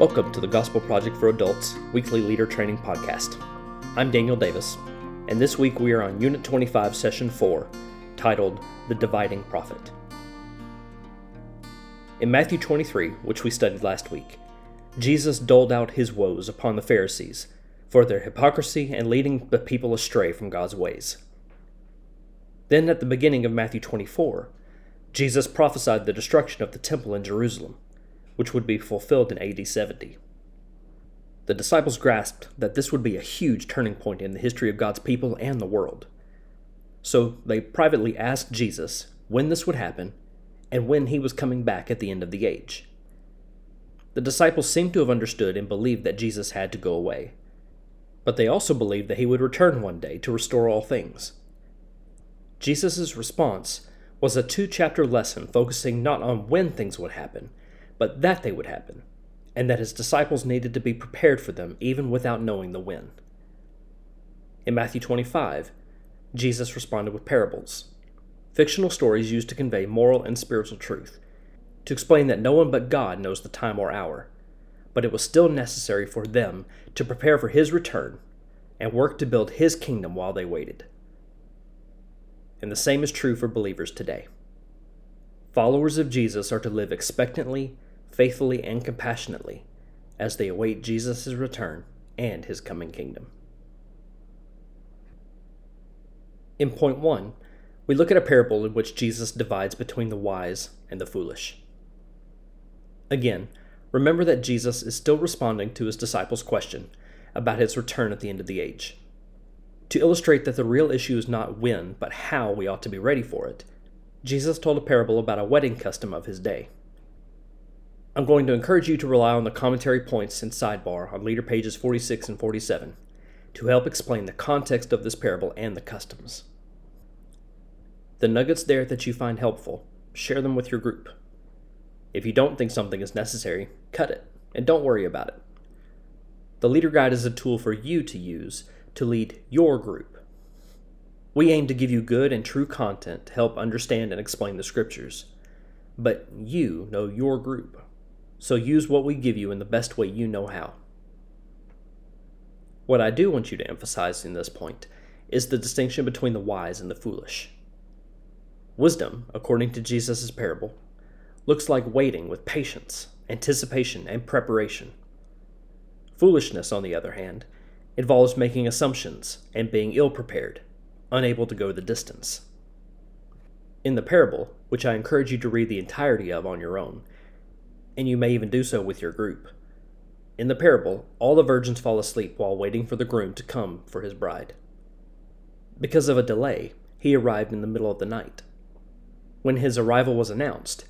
Welcome to the Gospel Project for Adults weekly leader training podcast. I'm Daniel Davis, and this week we are on Unit 25, Session 4, titled The Dividing Prophet. In Matthew 23, which we studied last week, Jesus doled out his woes upon the Pharisees for their hypocrisy and leading the people astray from God's ways. Then, at the beginning of Matthew 24, Jesus prophesied the destruction of the temple in Jerusalem which would be fulfilled in AD 70. The disciples grasped that this would be a huge turning point in the history of God's people and the world. So they privately asked Jesus when this would happen and when he was coming back at the end of the age. The disciples seemed to have understood and believed that Jesus had to go away, but they also believed that he would return one day to restore all things. Jesus' response was a two chapter lesson focusing not on when things would happen, but that they would happen, and that his disciples needed to be prepared for them even without knowing the when. In Matthew 25, Jesus responded with parables, fictional stories used to convey moral and spiritual truth, to explain that no one but God knows the time or hour, but it was still necessary for them to prepare for his return and work to build his kingdom while they waited. And the same is true for believers today. Followers of Jesus are to live expectantly faithfully and compassionately as they await Jesus' return and his coming kingdom. In point one, we look at a parable in which Jesus divides between the wise and the foolish. Again, remember that Jesus is still responding to his disciples' question about his return at the end of the age. To illustrate that the real issue is not when, but how we ought to be ready for it, Jesus told a parable about a wedding custom of his day. I'm going to encourage you to rely on the commentary points and sidebar on leader pages 46 and 47 to help explain the context of this parable and the customs. The nuggets there that you find helpful, share them with your group. If you don't think something is necessary, cut it and don't worry about it. The Leader Guide is a tool for you to use to lead your group. We aim to give you good and true content to help understand and explain the scriptures, but you know your group so use what we give you in the best way you know how. What I do want you to emphasize in this point is the distinction between the wise and the foolish. Wisdom, according to Jesus' parable, looks like waiting with patience, anticipation, and preparation. Foolishness, on the other hand, involves making assumptions and being ill prepared, unable to go the distance. In the parable, which I encourage you to read the entirety of on your own, and you may even do so with your group. In the parable, all the virgins fall asleep while waiting for the groom to come for his bride. Because of a delay, he arrived in the middle of the night. When his arrival was announced,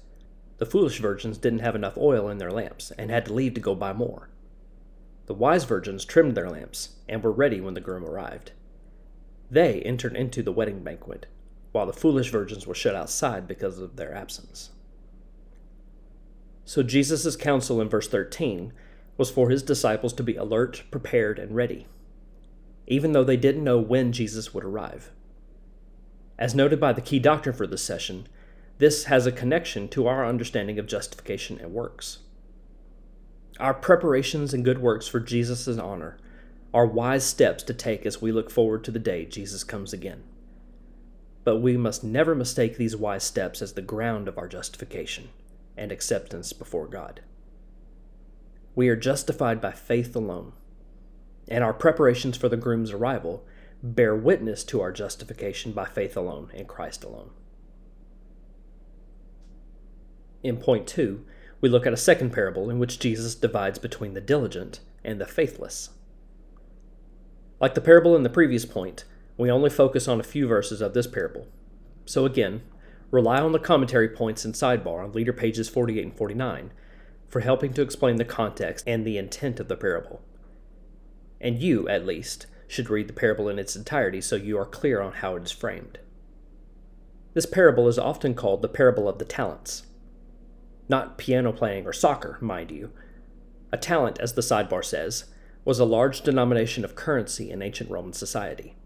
the foolish virgins didn't have enough oil in their lamps and had to leave to go buy more. The wise virgins trimmed their lamps and were ready when the groom arrived. They entered into the wedding banquet, while the foolish virgins were shut outside because of their absence. So Jesus' counsel in verse 13 was for his disciples to be alert, prepared, and ready, even though they didn't know when Jesus would arrive. As noted by the key doctrine for this session, this has a connection to our understanding of justification and works. Our preparations and good works for Jesus' honor are wise steps to take as we look forward to the day Jesus comes again. But we must never mistake these wise steps as the ground of our justification and acceptance before God. We are justified by faith alone, and our preparations for the groom's arrival bear witness to our justification by faith alone in Christ alone. In point two, we look at a second parable in which Jesus divides between the diligent and the faithless. Like the parable in the previous point, we only focus on a few verses of this parable. So again, Rely on the commentary points in sidebar on leader pages 48 and 49 for helping to explain the context and the intent of the parable. And you, at least, should read the parable in its entirety so you are clear on how it is framed. This parable is often called the parable of the talents. Not piano playing or soccer, mind you. A talent, as the sidebar says, was a large denomination of currency in ancient Roman society,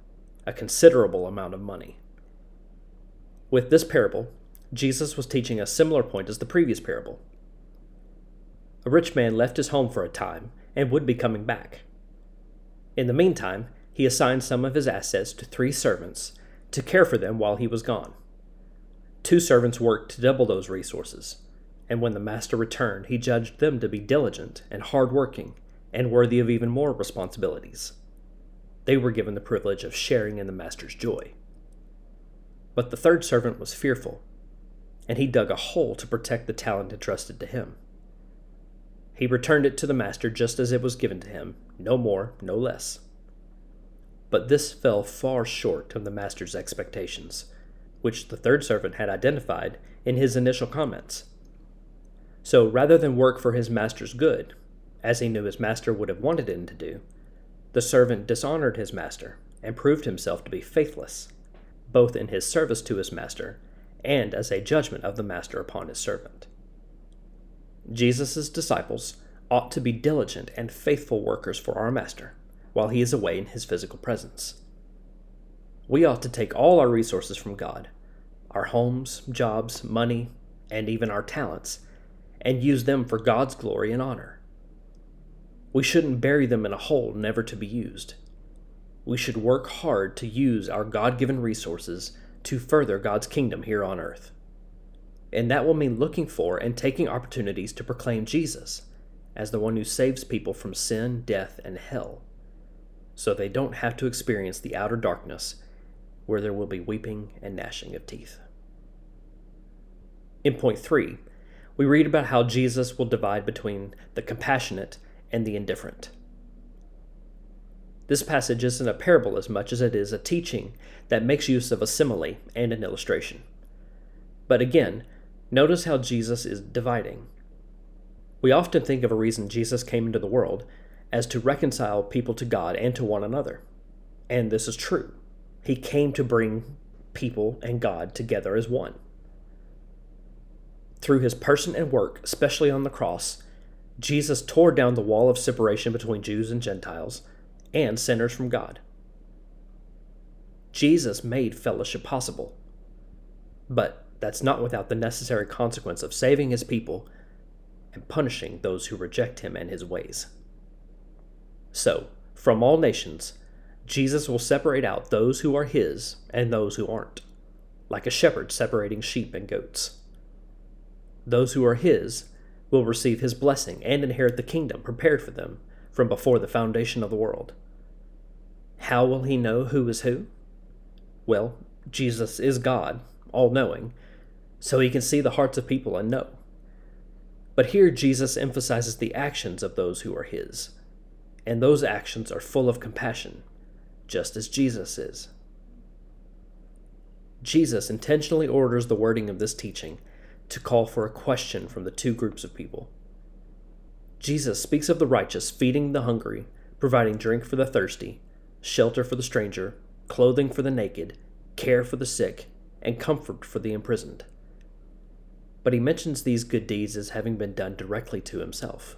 a considerable amount of money. With this parable, Jesus was teaching a similar point as the previous parable. a rich man left his home for a time and would be coming back. In the meantime, he assigned some of his assets to three servants to care for them while he was gone. Two servants worked to double those resources, and when the master returned, he judged them to be diligent and hard working and worthy of even more responsibilities. They were given the privilege of sharing in the master's joy. But the third servant was fearful, and he dug a hole to protect the talent entrusted to him. He returned it to the master just as it was given to him, no more, no less. But this fell far short of the master's expectations, which the third servant had identified in his initial comments. So rather than work for his master's good, as he knew his master would have wanted him to do, the servant dishonored his master and proved himself to be faithless, both in his service to his master and as a judgment of the master upon his servant. Jesus' disciples ought to be diligent and faithful workers for our Master while he is away in his physical presence. We ought to take all our resources from God our homes, jobs, money, and even our talents and use them for God's glory and honor. We shouldn't bury them in a hole never to be used. We should work hard to use our God given resources to further God's kingdom here on earth and that will mean looking for and taking opportunities to proclaim Jesus as the one who saves people from sin, death, and hell, so they don't have to experience the outer darkness where there will be weeping and gnashing of teeth. In point three, we read about how Jesus will divide between the compassionate and the indifferent. This passage isn't a parable as much as it is a teaching that makes use of a simile and an illustration. But again, Notice how Jesus is dividing. We often think of a reason Jesus came into the world as to reconcile people to God and to one another. And this is true. He came to bring people and God together as one. Through his person and work, especially on the cross, Jesus tore down the wall of separation between Jews and Gentiles and sinners from God. Jesus made fellowship possible. But that's not without the necessary consequence of saving his people and punishing those who reject him and his ways. So, from all nations, Jesus will separate out those who are his and those who aren't, like a shepherd separating sheep and goats. Those who are his will receive his blessing and inherit the kingdom prepared for them from before the foundation of the world. How will he know who is who? Well, Jesus is God, all knowing, so he can see the hearts of people and know. But here Jesus emphasizes the actions of those who are his, and those actions are full of compassion, just as Jesus is. Jesus intentionally orders the wording of this teaching to call for a question from the two groups of people. Jesus speaks of the righteous feeding the hungry, providing drink for the thirsty, shelter for the stranger, clothing for the naked, care for the sick, and comfort for the imprisoned but he mentions these good deeds as having been done directly to himself.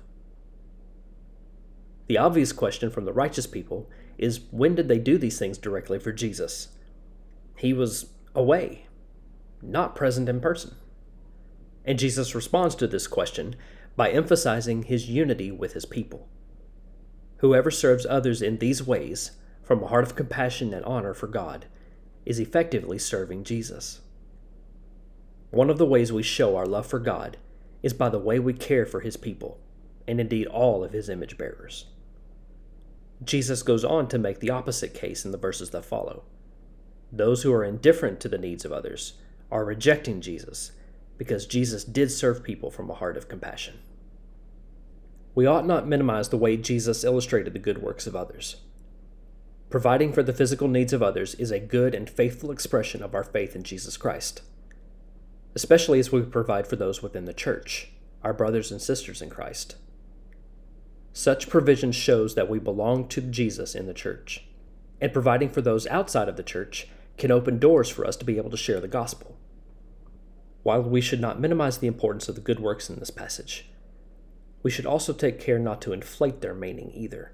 The obvious question from the righteous people is when did they do these things directly for Jesus? He was away, not present in person. And Jesus responds to this question by emphasizing his unity with his people. Whoever serves others in these ways, from a heart of compassion and honor for God, is effectively serving Jesus. One of the ways we show our love for God is by the way we care for his people, and indeed all of his image bearers. Jesus goes on to make the opposite case in the verses that follow. Those who are indifferent to the needs of others are rejecting Jesus because Jesus did serve people from a heart of compassion. We ought not minimize the way Jesus illustrated the good works of others. Providing for the physical needs of others is a good and faithful expression of our faith in Jesus Christ especially as we provide for those within the church, our brothers and sisters in Christ. Such provision shows that we belong to Jesus in the church, and providing for those outside of the church can open doors for us to be able to share the gospel. While we should not minimize the importance of the good works in this passage, we should also take care not to inflate their meaning either.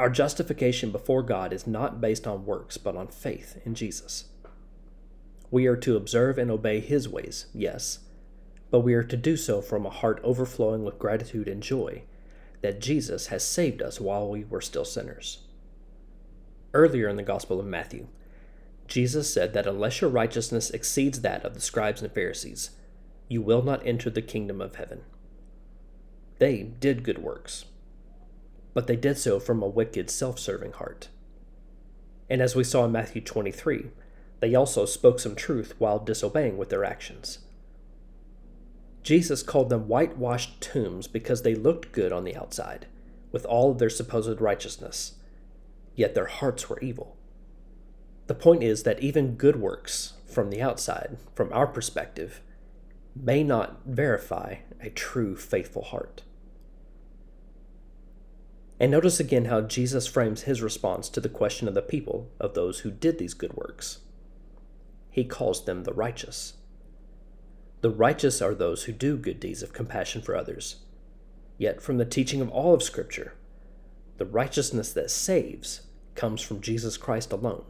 Our justification before God is not based on works, but on faith in Jesus. We are to observe and obey His ways, yes, but we are to do so from a heart overflowing with gratitude and joy that Jesus has saved us while we were still sinners. Earlier in the Gospel of Matthew, Jesus said that unless your righteousness exceeds that of the scribes and Pharisees, you will not enter the kingdom of heaven. They did good works, but they did so from a wicked, self serving heart. And as we saw in Matthew 23, they also spoke some truth while disobeying with their actions. Jesus called them whitewashed tombs because they looked good on the outside, with all of their supposed righteousness, yet their hearts were evil. The point is that even good works from the outside, from our perspective, may not verify a true faithful heart. And notice again how Jesus frames his response to the question of the people of those who did these good works. He calls them the righteous. The righteous are those who do good deeds of compassion for others. Yet, from the teaching of all of Scripture, the righteousness that saves comes from Jesus Christ alone,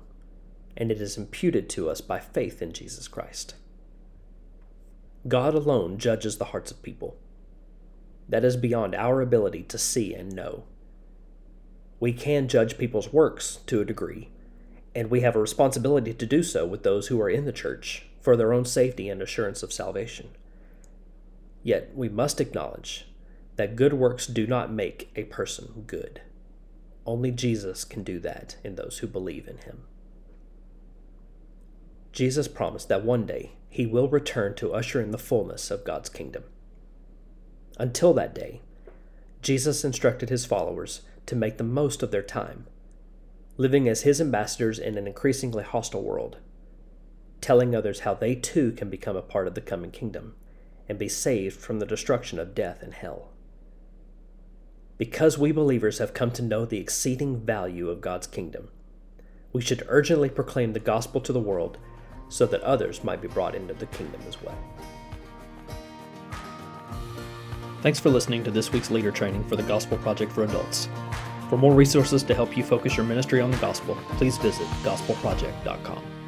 and it is imputed to us by faith in Jesus Christ. God alone judges the hearts of people. That is beyond our ability to see and know. We can judge people's works to a degree, and we have a responsibility to do so with those who are in the church for their own safety and assurance of salvation. Yet we must acknowledge that good works do not make a person good. Only Jesus can do that in those who believe in him. Jesus promised that one day he will return to usher in the fullness of God's kingdom. Until that day, Jesus instructed his followers to make the most of their time, living as his ambassadors in an increasingly hostile world telling others how they too can become a part of the coming kingdom and be saved from the destruction of death and hell. Because we believers have come to know the exceeding value of God's kingdom, we should urgently proclaim the gospel to the world so that others might be brought into the kingdom as well. Thanks for listening to this week's leader training for the Gospel Project for Adults. For more resources to help you focus your ministry on the gospel, please visit gospelproject.com.